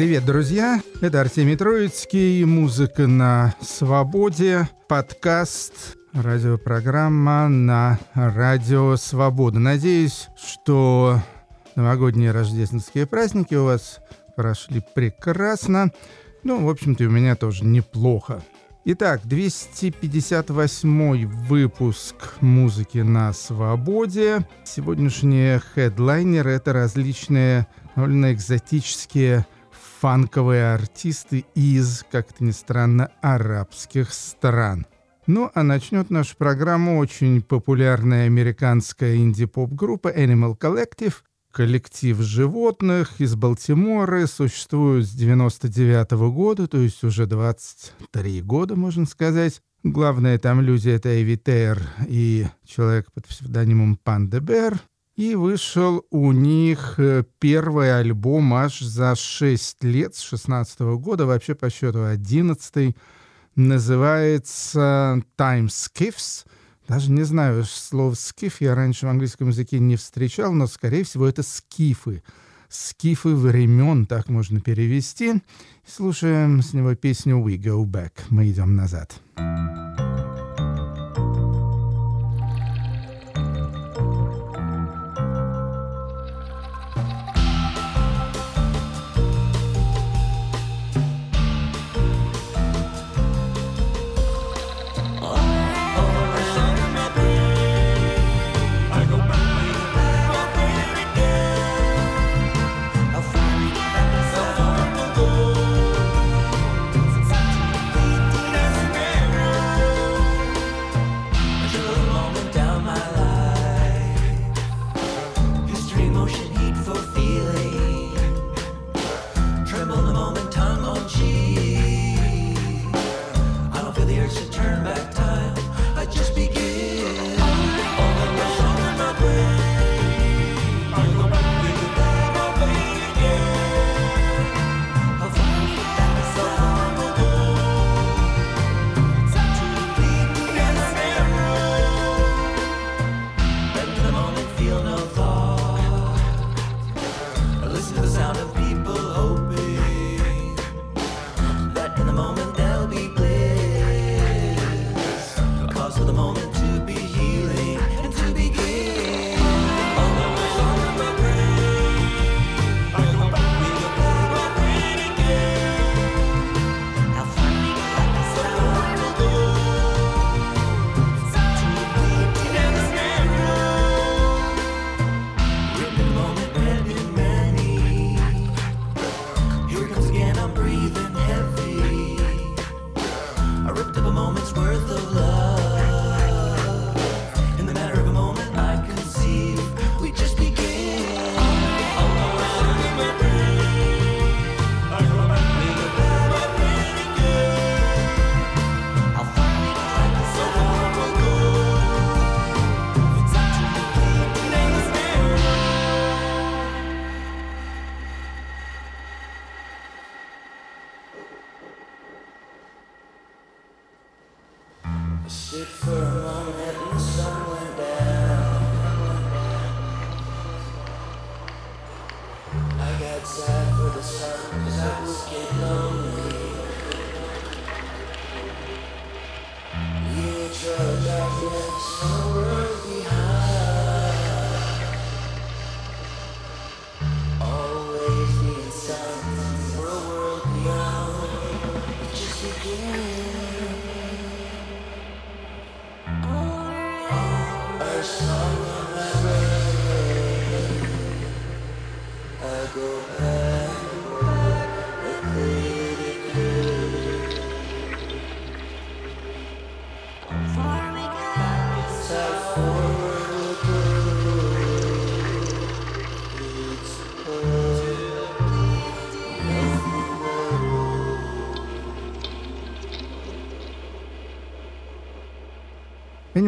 Привет, друзья! Это Артемий Троицкий, музыка на свободе, подкаст, радиопрограмма на радио Свобода. Надеюсь, что новогодние рождественские праздники у вас прошли прекрасно. Ну, в общем-то, у меня тоже неплохо. Итак, 258 выпуск музыки на свободе. Сегодняшние хедлайнеры — это различные довольно экзотические фанковые артисты из, как это ни странно, арабских стран. Ну, а начнет нашу программу очень популярная американская инди-поп-группа Animal Collective, коллектив животных из Балтимора, существует с 99 -го года, то есть уже 23 года, можно сказать. Главное там люди — это Эви Тейр и человек под псевдонимом Панда Бер. И вышел у них э, первый альбом аж за 6 лет, с 16 года, вообще по счету 11 называется Time Skiffs. Даже не знаю, слово «скиф» я раньше в английском языке не встречал, но, скорее всего, это скифы. Скифы времен, так можно перевести. Слушаем с него песню «We Go Back». Мы идем назад. Thank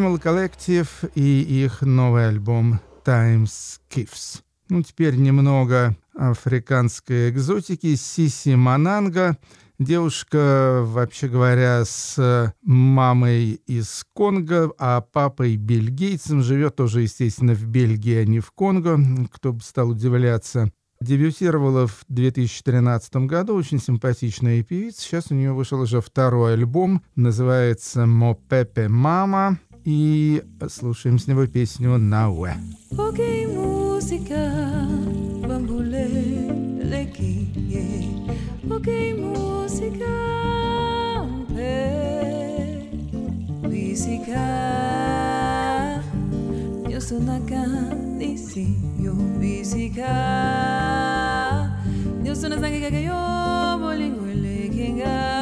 Animal Collective и их новый альбом Time Skiffs. Ну, теперь немного африканской экзотики. Сиси Мананга, девушка, вообще говоря, с мамой из Конго, а папой бельгийцем, живет тоже, естественно, в Бельгии, а не в Конго, кто бы стал удивляться. Дебютировала в 2013 году, очень симпатичная певица. Сейчас у нее вышел уже второй альбом, называется «Мо Пепе Мама». И слушаем с него песню «Науэ». Lekinga. Сиси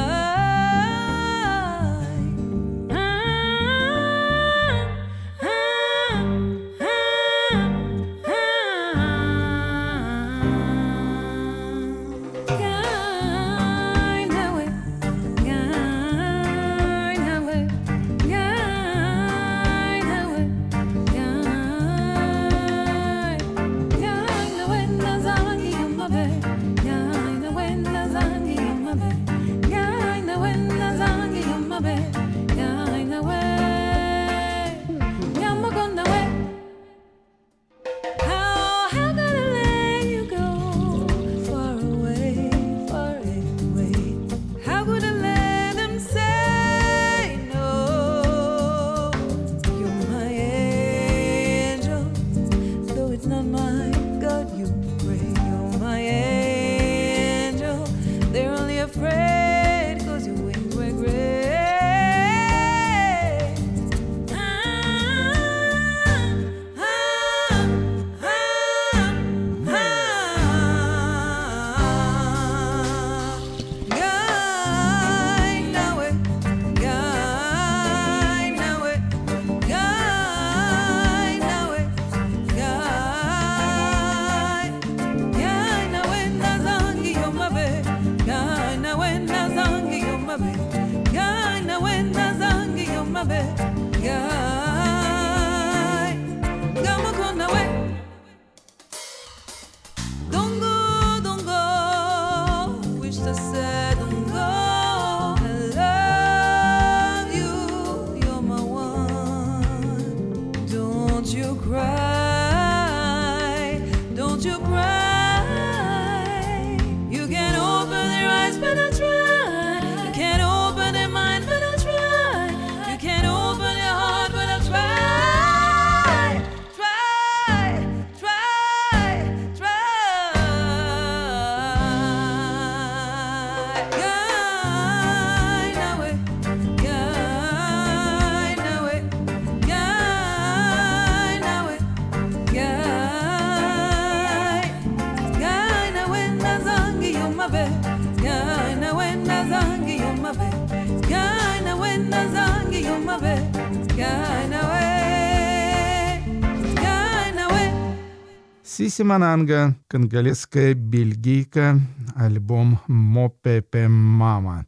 Мананга, конголезская бельгийка, альбом «Мопепе Мама».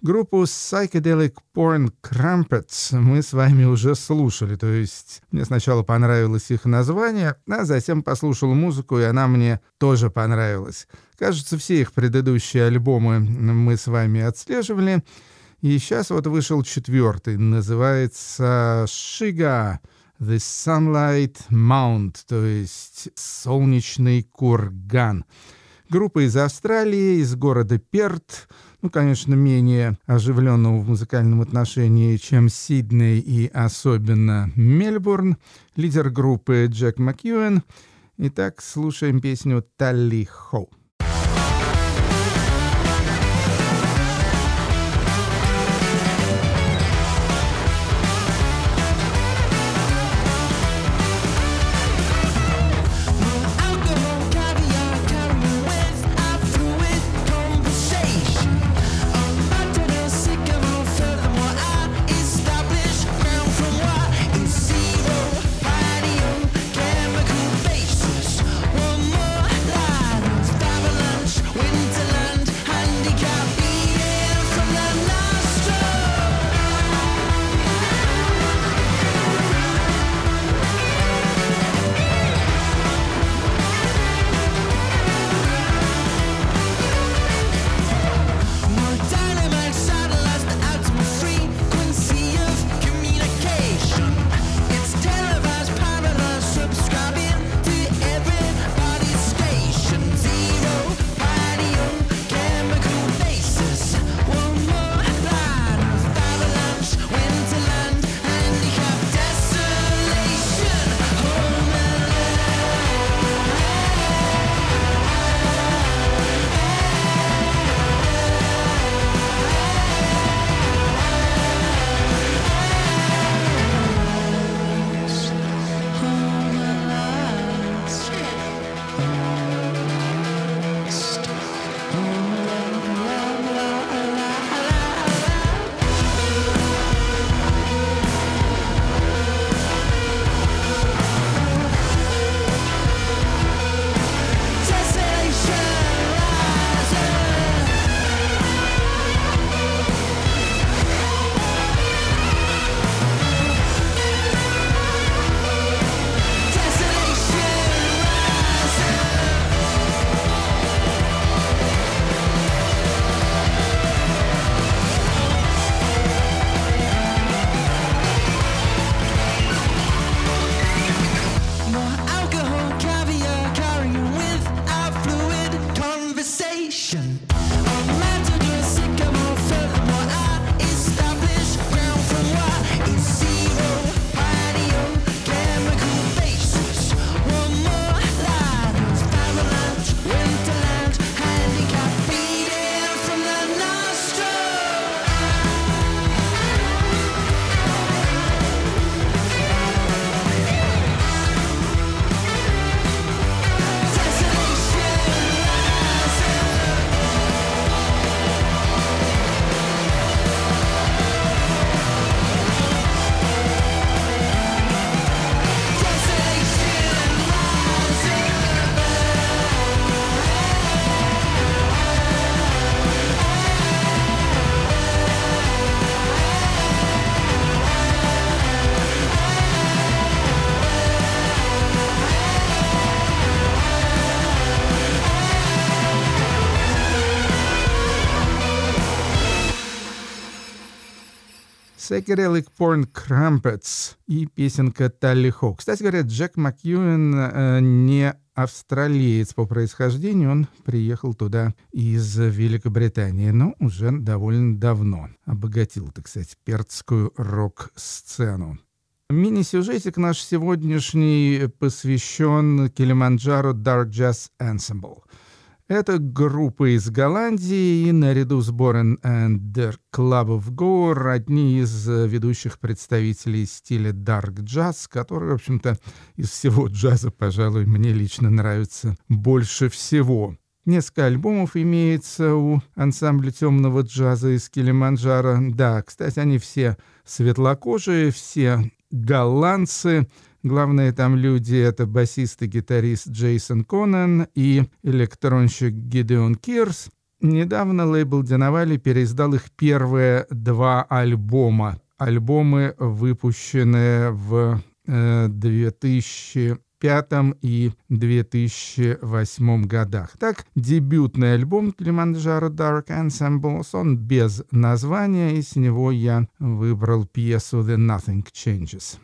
Группу Psychedelic Porn Crumpets мы с вами уже слушали, то есть мне сначала понравилось их название, а затем послушал музыку, и она мне тоже понравилась. Кажется, все их предыдущие альбомы мы с вами отслеживали, и сейчас вот вышел четвертый, называется «Шига». The Sunlight Mount, то есть солнечный курган. Группа из Австралии, из города Перт, ну, конечно, менее оживленного в музыкальном отношении, чем Сидней и особенно Мельбурн. Лидер группы Джек Макьюэн. Итак, слушаем песню «Талли Хоу». Psychedelic Porn Crumpets и песенка Талли Хо. Кстати говоря, Джек Макьюэн э, не австралиец по происхождению, он приехал туда из Великобритании, но уже довольно давно. Обогатил, так сказать, перцкую рок-сцену. Мини-сюжетик наш сегодняшний посвящен Килиманджаро Dark Jazz Ensemble. Это группа из Голландии и наряду с Борен and the Club of Gore одни из ведущих представителей стиля Dark Jazz, который, в общем-то, из всего джаза, пожалуй, мне лично нравится больше всего. Несколько альбомов имеется у ансамбля темного джаза из Килиманджаро. Да, кстати, они все светлокожие, все голландцы — Главные там люди — это басист и гитарист Джейсон Конан и электронщик Гидеон Кирс. Недавно лейбл Диновали переиздал их первые два альбома. Альбомы, выпущенные в э, 2005 и 2008 годах. Так, дебютный альбом Килиманджаро Dark Ensemble, он без названия, и с него я выбрал пьесу The Nothing Changes.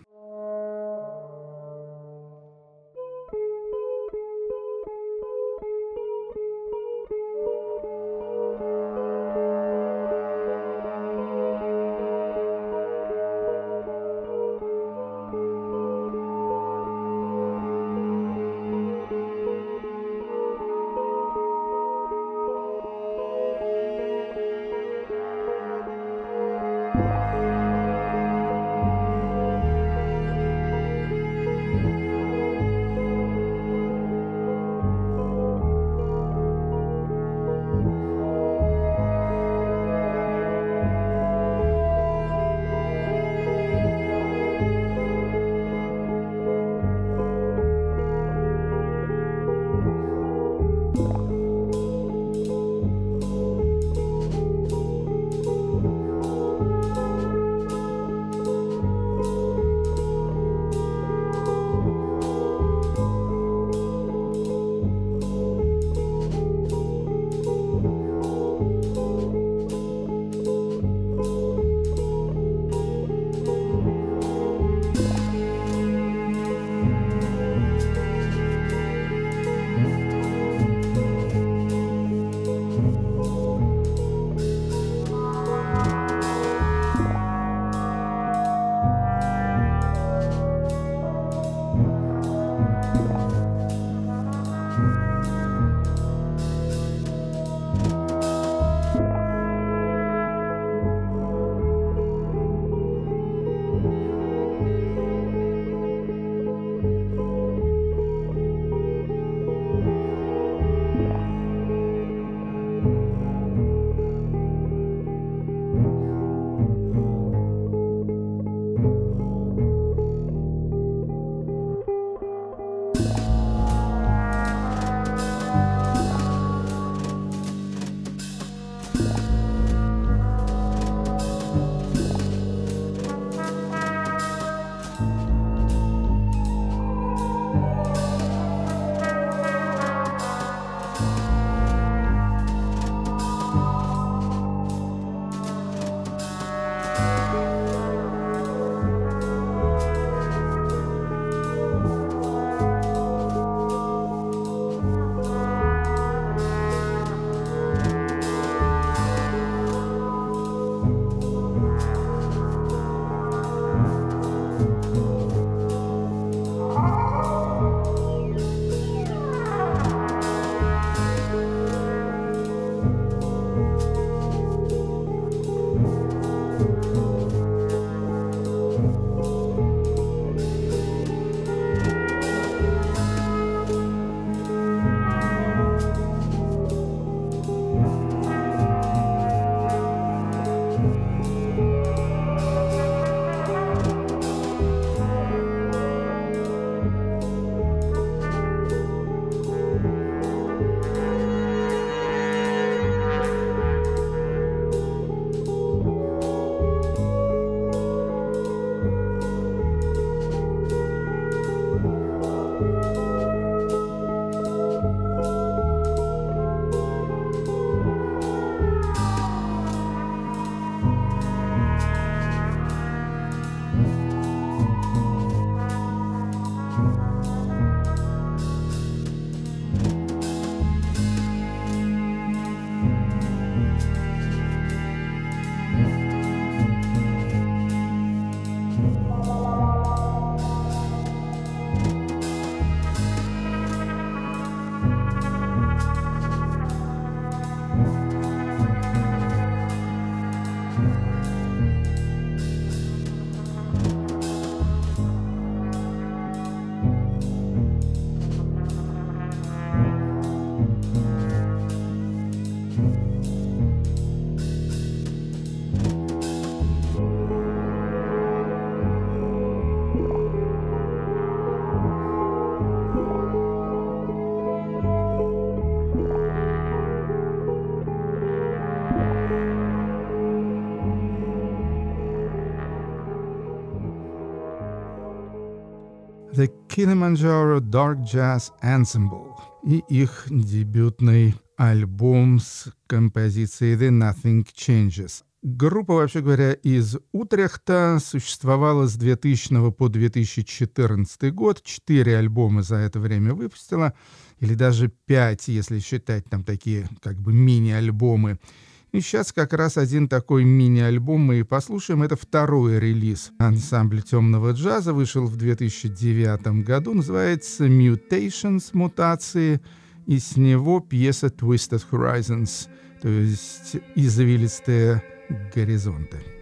Kilimanjaro Dark Jazz Ensemble и их дебютный альбом с композицией The Nothing Changes. Группа, вообще говоря, из Утрехта существовала с 2000 по 2014 год. Четыре альбома за это время выпустила, или даже пять, если считать там такие как бы мини-альбомы. И сейчас как раз один такой мини-альбом мы и послушаем. Это второй релиз ансамбля темного джаза. Вышел в 2009 году. Называется «Mutations. Мутации». И с него пьеса «Twisted Horizons», то есть «Извилистые горизонты».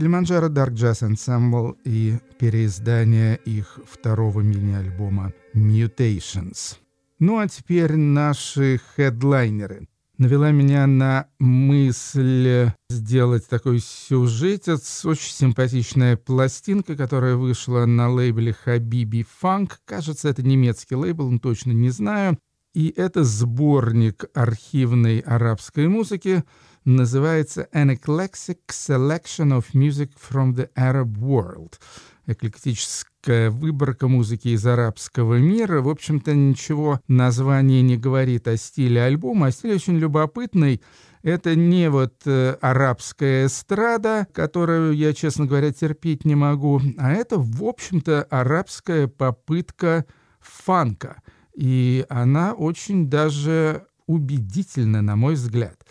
Килиманджаро Dark Jazz Ensemble и переиздание их второго мини-альбома Mutations. Ну а теперь наши хедлайнеры. навела меня на мысль сделать такой сюжетец. Очень симпатичная пластинка, которая вышла на лейбле Habibi Funk. Кажется, это немецкий лейбл, но точно не знаю. И это сборник архивной арабской музыки. Называется «An Eclectic Selection of Music from the Arab World» эклектическая выборка музыки из арабского мира. В общем-то, ничего название не говорит о стиле альбома, а стиль очень любопытный. Это не вот э, арабская эстрада, которую я, честно говоря, терпеть не могу, а это, в общем-то, арабская попытка фанка. И она очень даже убедительна, на мой взгляд.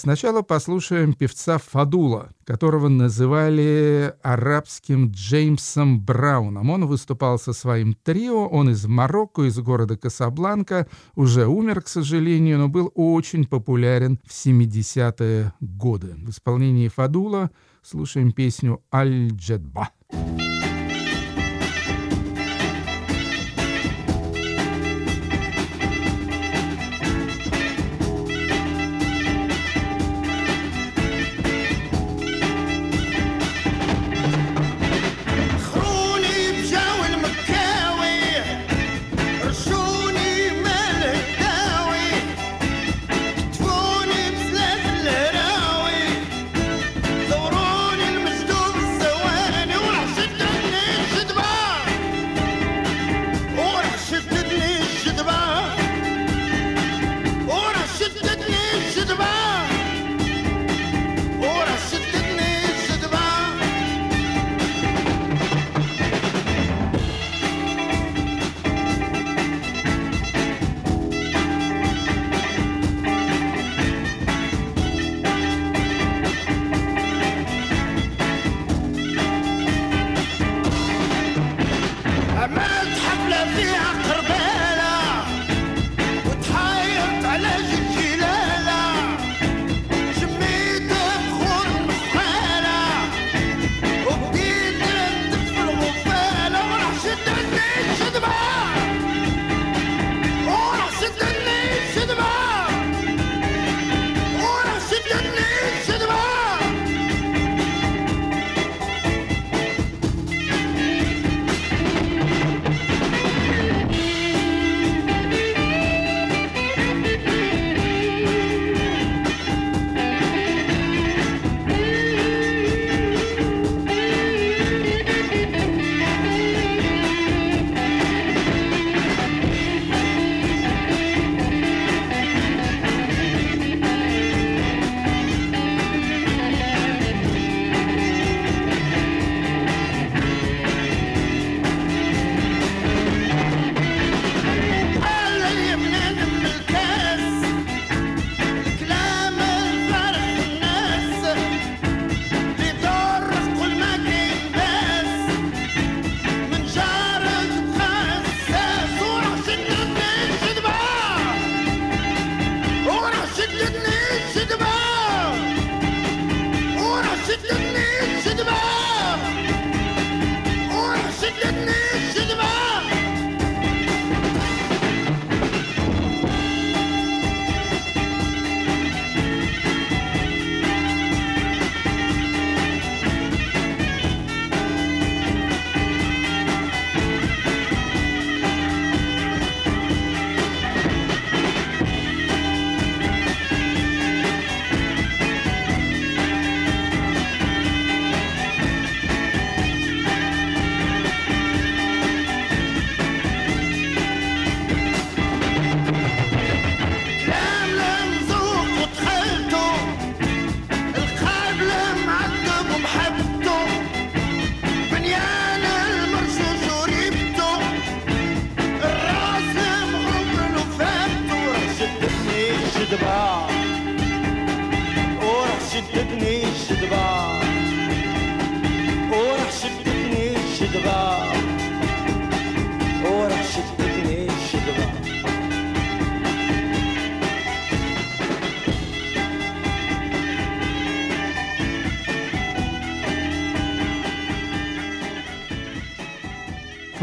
Сначала послушаем певца Фадула, которого называли арабским Джеймсом Брауном. Он выступал со своим трио, он из Марокко, из города Касабланка, уже умер, к сожалению, но был очень популярен в 70-е годы. В исполнении Фадула слушаем песню «Аль-Джадба».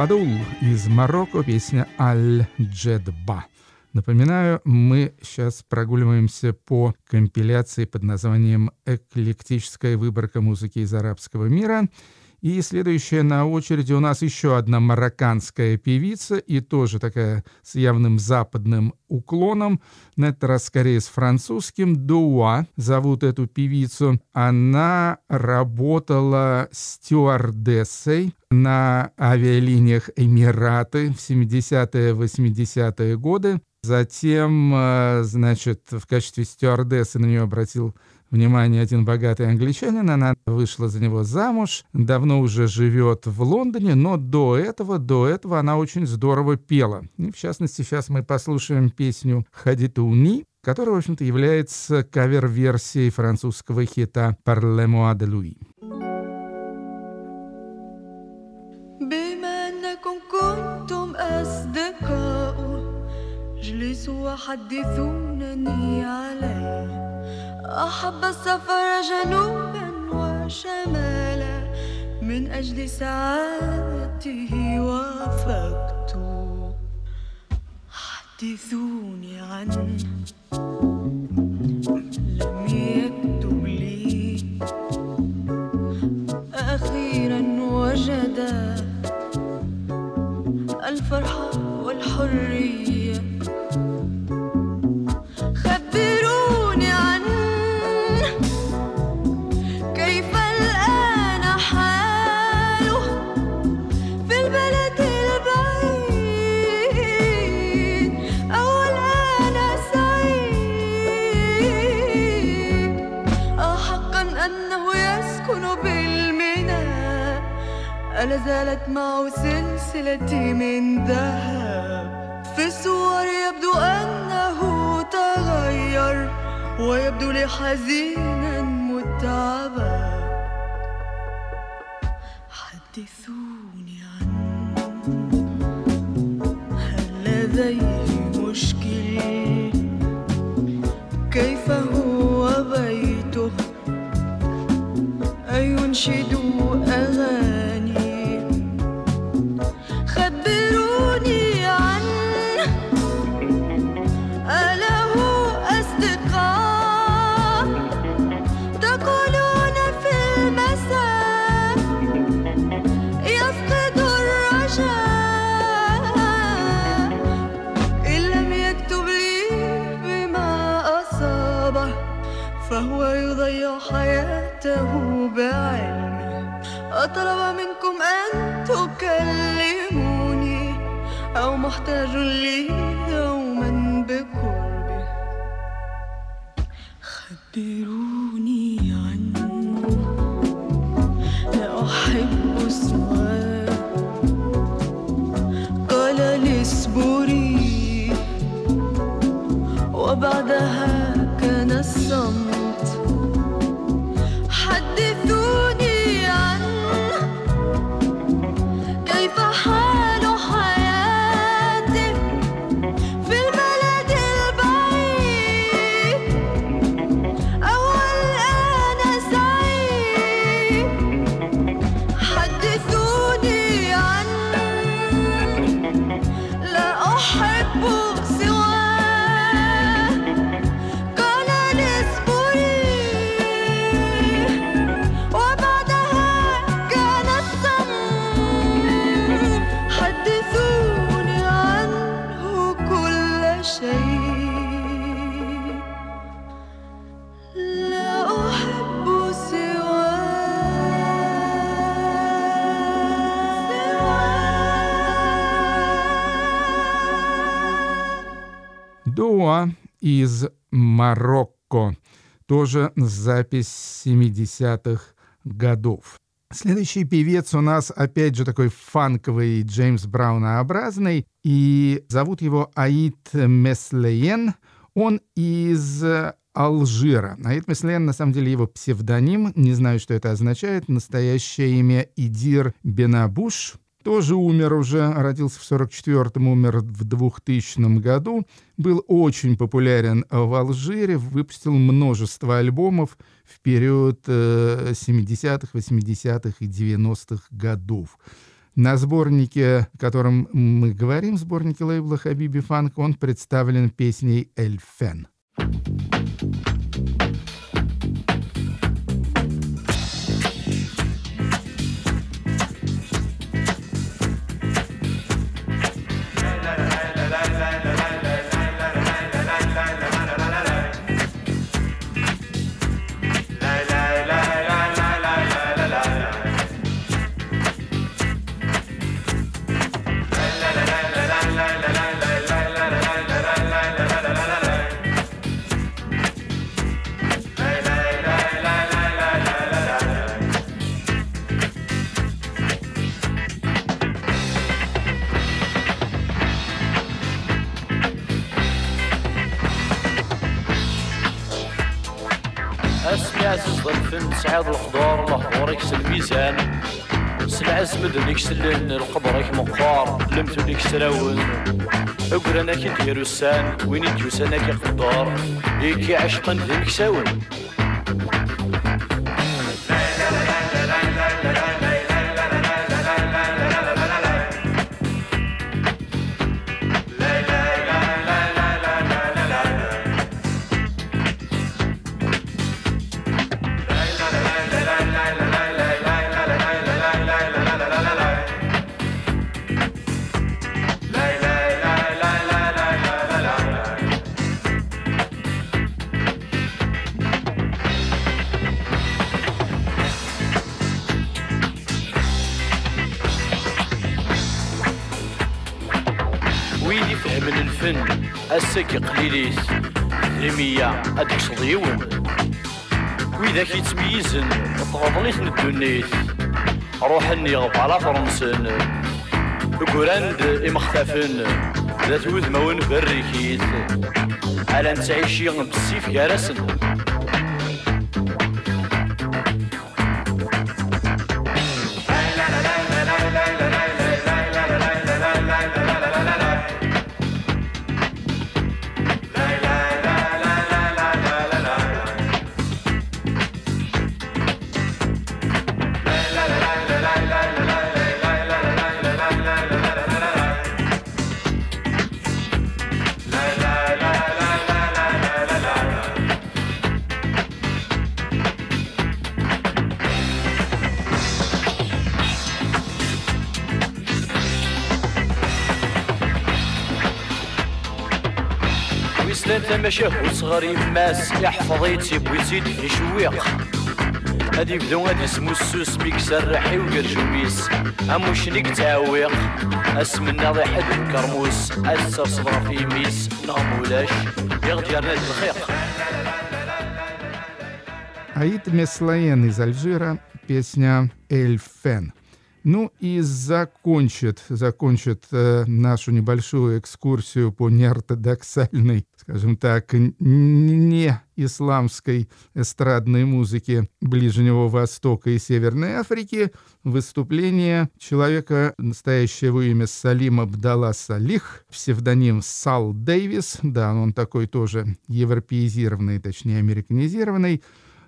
Фадул из Марокко, песня «Аль-Джедба». Напоминаю, мы сейчас прогуливаемся по компиляции под названием «Эклектическая выборка музыки из арабского мира». И следующая на очереди у нас еще одна марокканская певица, и тоже такая с явным западным уклоном, на этот раз скорее с французским, Дуа зовут эту певицу. Она работала стюардессой на авиалиниях Эмираты в 70-е, 80-е годы. Затем, э, значит, в качестве стюардессы на нее обратил внимание один богатый англичанин. Она вышла за него замуж, давно уже живет в Лондоне, но до этого, до этого она очень здорово пела. И, в частности, сейчас мы послушаем песню «Хадитуни», которая, в общем-то, является кавер-версией французского хита «Parle-moi de Louis». حدثونني عليه. أحب السفر جنوبا وشمالا من أجل سعادته وافقت. حدثوني عنه لم يكتب لي. أخيرا وجد الفرحة والحرية ألا زالت معه سلسلتي من ذهب. في الصور يبدو أنه تغير ويبدو لي حزينا متعبا. حدثوني عنه. هل لديه مشكل؟ كيف هو بيته؟ أينشد محتاج لي из Марокко. Тоже запись 70-х годов. Следующий певец у нас, опять же, такой фанковый Джеймс Браунообразный, и зовут его Аид Меслеен. Он из Алжира. Аид Меслеен, на самом деле, его псевдоним, не знаю, что это означает, настоящее имя Идир Бенабуш — тоже умер уже, родился в 44-м, умер в 2000 году, был очень популярен в Алжире, выпустил множество альбомов в период э, 70-х, 80-х и 90-х годов. На сборнике, о котором мы говорим, сборнике лейбла Хабиби Фанк, он представлен песней Эльфен. Thank you اسمد ذيك سلن القبرك مقار لمت ذيك سراون. أقرا ناكي ديرو السان وين يجوس ناكي قدار. إيه ديك عشقا ذيك ساون. يقليليس لمية هاديك صديون وإذاك يتميزن تغضليتن الدنيت روحن يغب على فرنسن كراند إمختفن ذات وذمون بريكيت على نتعيشي بالسيف كارسن. تماشاه وصغر ماس يحفظ يتسيب ويزيد يشويق هادي يبدو غادي اسمو السوس ميك سرحي وقرجوميس امو شنيك تعويق اسم الناضي حد كرموس اسر صبر في ميس نغمولاش يغدي نادي الخيق Аид Меслаен из Альжира, песня «Эльфен». Ну и закончит, закончит э, нашу небольшую экскурсию по неортодоксальной, скажем так, не исламской эстрадной музыке Ближнего Востока и Северной Африки. Выступление человека, настоящего имя Салим Абдалла Салих, псевдоним Сал Дэвис, да, он такой тоже европеизированный, точнее американизированный.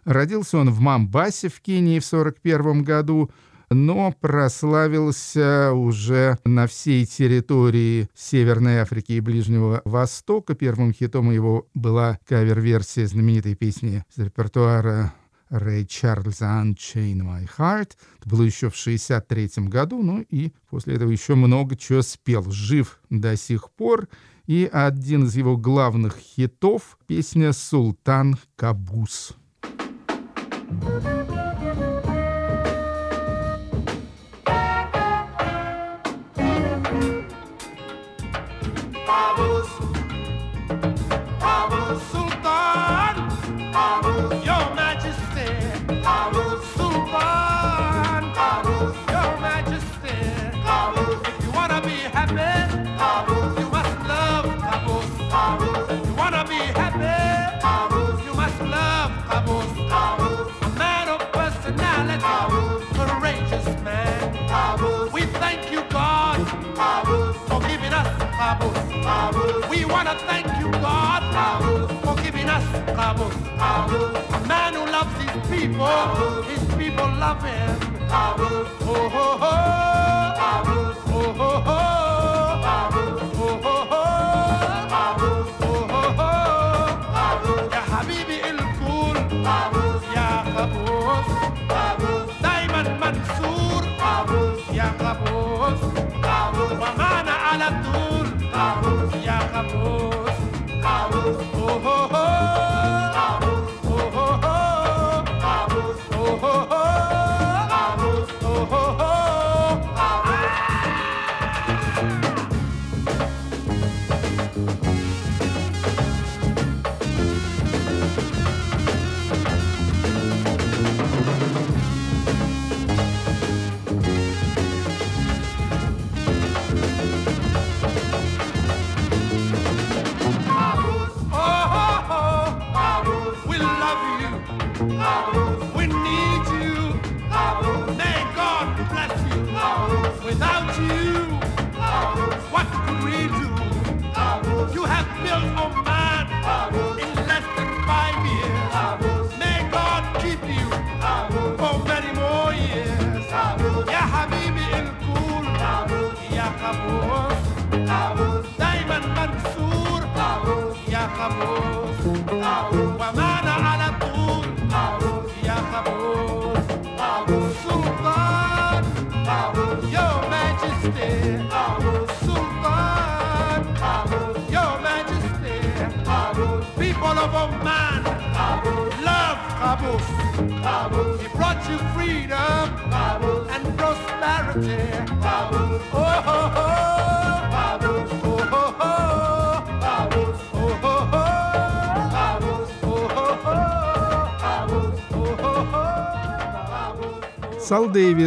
Родился он в Мамбасе в Кении в 1941 году, но прославился уже на всей территории Северной Африки и Ближнего Востока. Первым хитом его была кавер-версия знаменитой песни с репертуара Рэй Чарльза «Unchain My Heart». Это было еще в 1963 году, ну и после этого еще много чего спел. Жив до сих пор. И один из его главных хитов — песня «Султан Кабус». thank you We thank you, God, for giving us humbles, hubble. We want to thank you, God, for giving us a man who loves his people, his people love him. Oh, oh, oh. Oh, oh, oh. يا حبيبي على طول يا قبوس Oh, oh.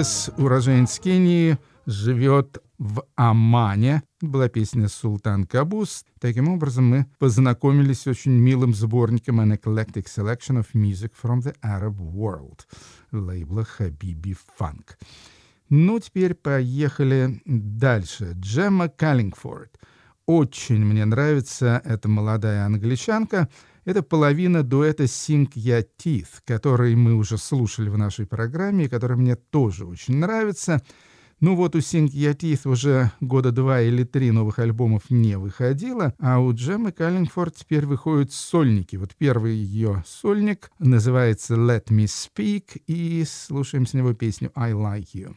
Сал Дэвис, уроженец Кении, живет в Омане. Была песня «Султан Кабус». Таким образом, мы познакомились с очень милым сборником «An Eclectic Selection of Music from the Arab World» лейбла «Хабиби Фанк». Ну, теперь поехали дальше. Джемма Каллингфорд. Очень мне нравится эта молодая англичанка. Это половина дуэта Sing Ya Teeth, который мы уже слушали в нашей программе и который мне тоже очень нравится. Ну вот у Sing Ya Teeth уже года два или три новых альбомов не выходило, а у Джеммы Каллингфорд теперь выходят сольники. Вот первый ее сольник называется «Let Me Speak» и слушаем с него песню «I Like You».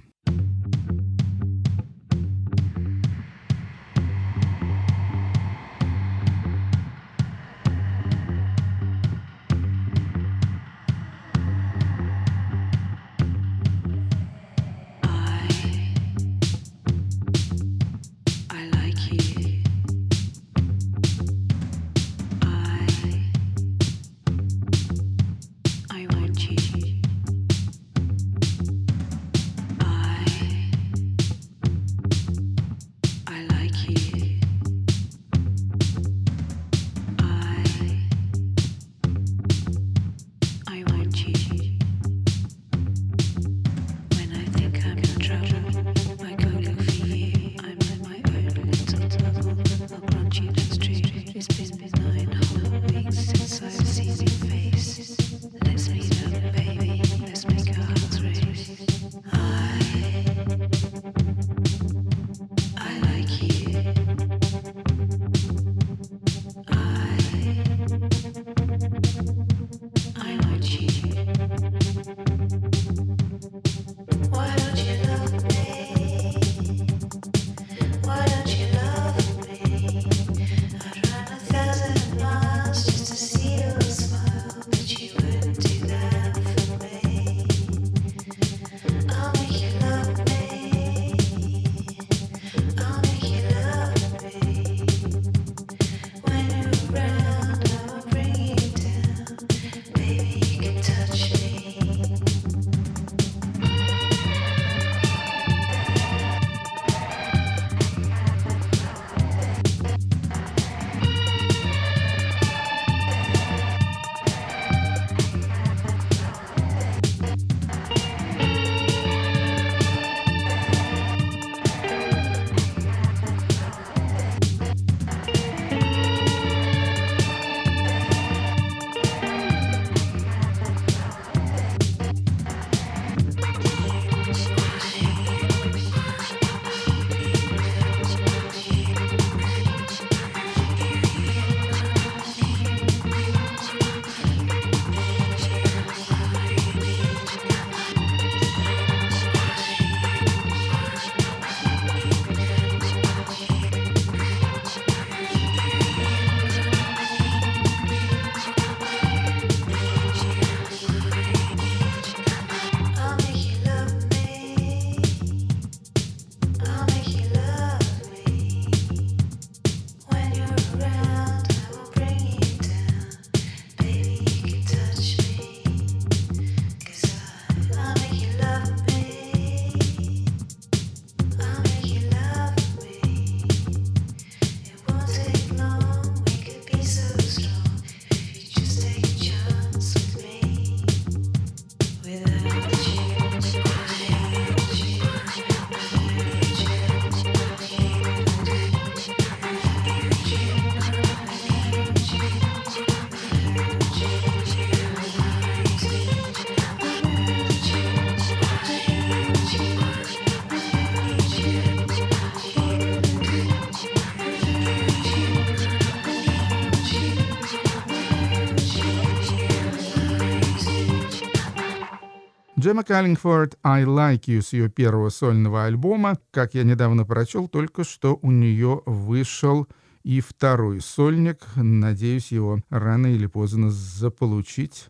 Джема Каллингфорд «I Like You» с ее первого сольного альбома. Как я недавно прочел, только что у нее вышел и второй сольник. Надеюсь, его рано или поздно заполучить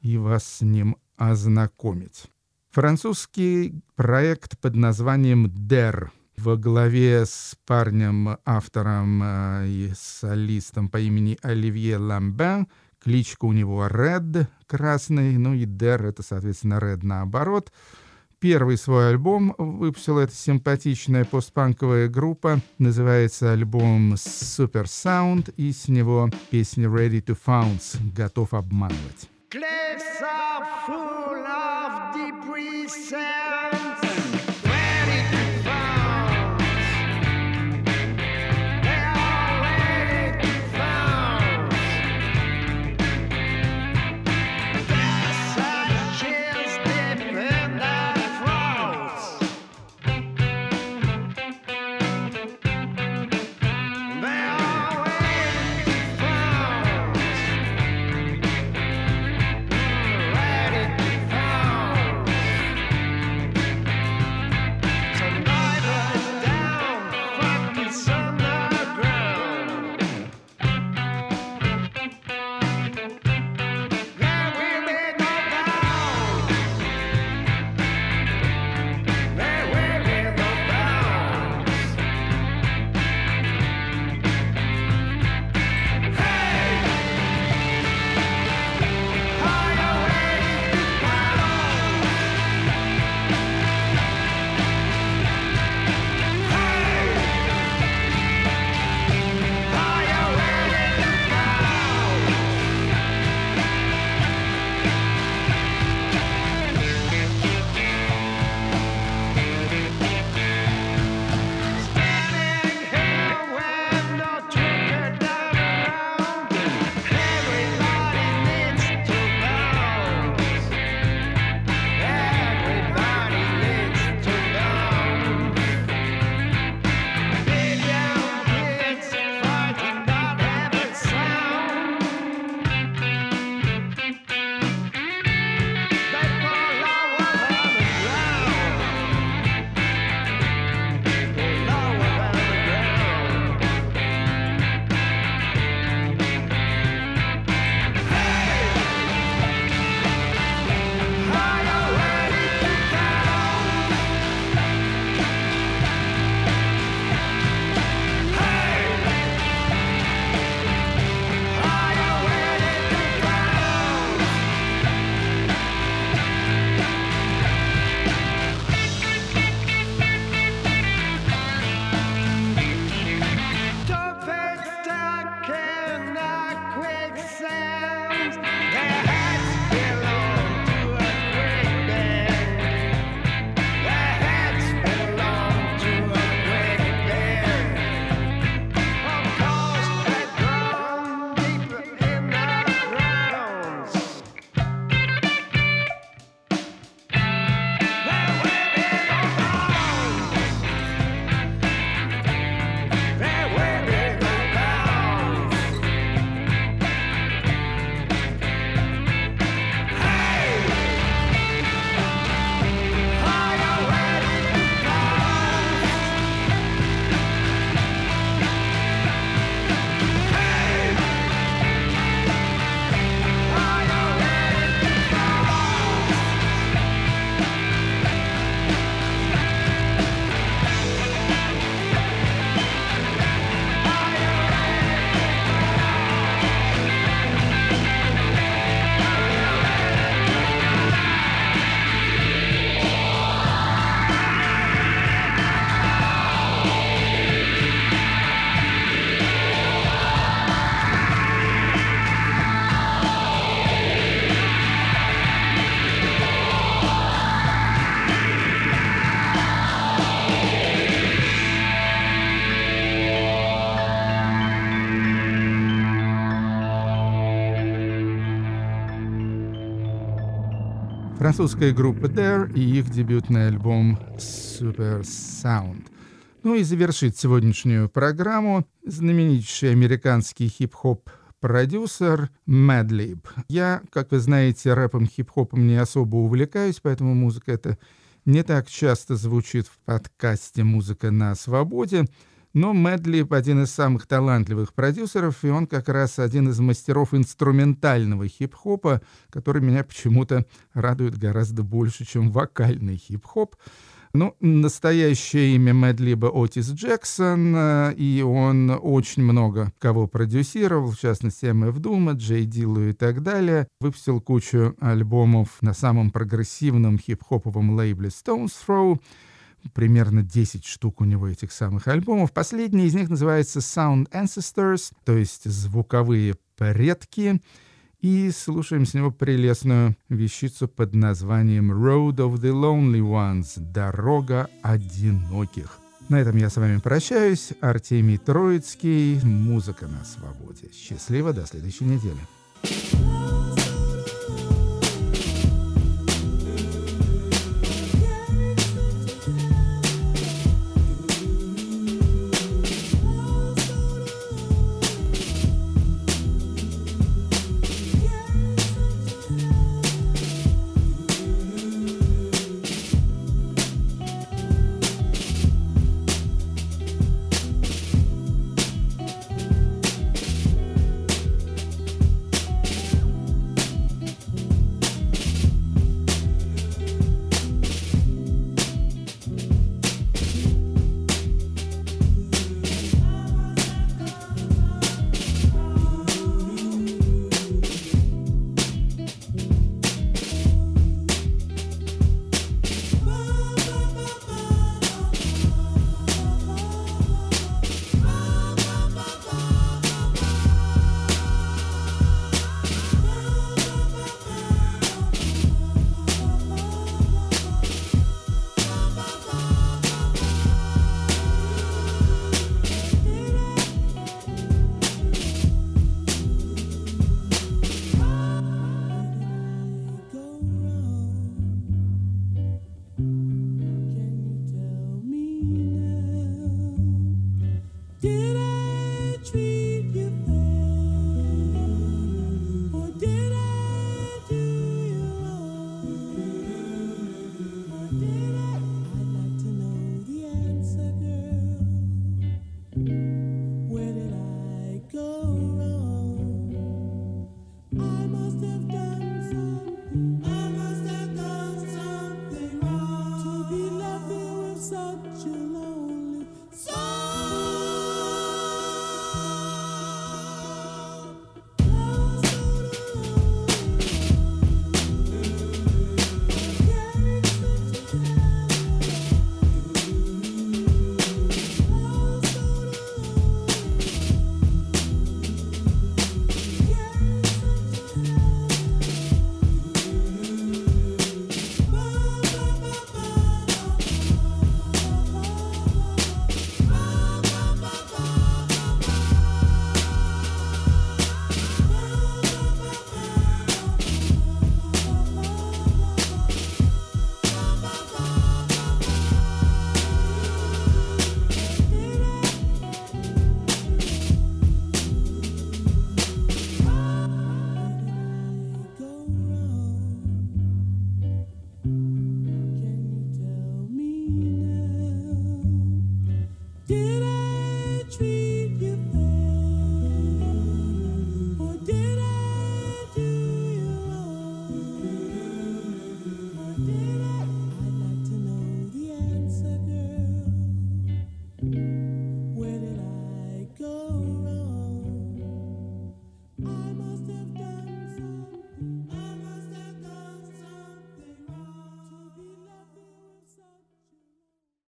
и вас с ним ознакомить. Французский проект под названием «DER» во главе с парнем-автором э, и солистом по имени Оливье Ламбен. Кличка у него Red, красный, ну и Дер — это, соответственно, Red наоборот. Первый свой альбом выпустила эта симпатичная постпанковая группа. Называется альбом Super Sound, и с него песня Ready to Founce — «Готов обманывать». Cliffs are full of debris французская группа Dare и их дебютный альбом Super Sound. Ну и завершит сегодняшнюю программу знаменитейший американский хип-хоп продюсер Madlib. Я, как вы знаете, рэпом, хип-хопом не особо увлекаюсь, поэтому музыка эта не так часто звучит в подкасте «Музыка на свободе». Но Мэдлиб один из самых талантливых продюсеров, и он как раз один из мастеров инструментального хип-хопа, который меня почему-то радует гораздо больше, чем вокальный хип-хоп. Ну, настоящее имя Мэдлиба Отис Джексон, э, и он очень много кого продюсировал, в частности, МФ Дума, Джей Дилу и так далее. Выпустил кучу альбомов на самом прогрессивном хип-хоповом лейбле Stones Throw. Примерно 10 штук у него этих самых альбомов. Последний из них называется Sound Ancestors, то есть звуковые предки и слушаем с него прелестную вещицу под названием «Road of the Lonely Ones» — «Дорога одиноких». На этом я с вами прощаюсь. Артемий Троицкий. Музыка на свободе. Счастливо, до следующей недели.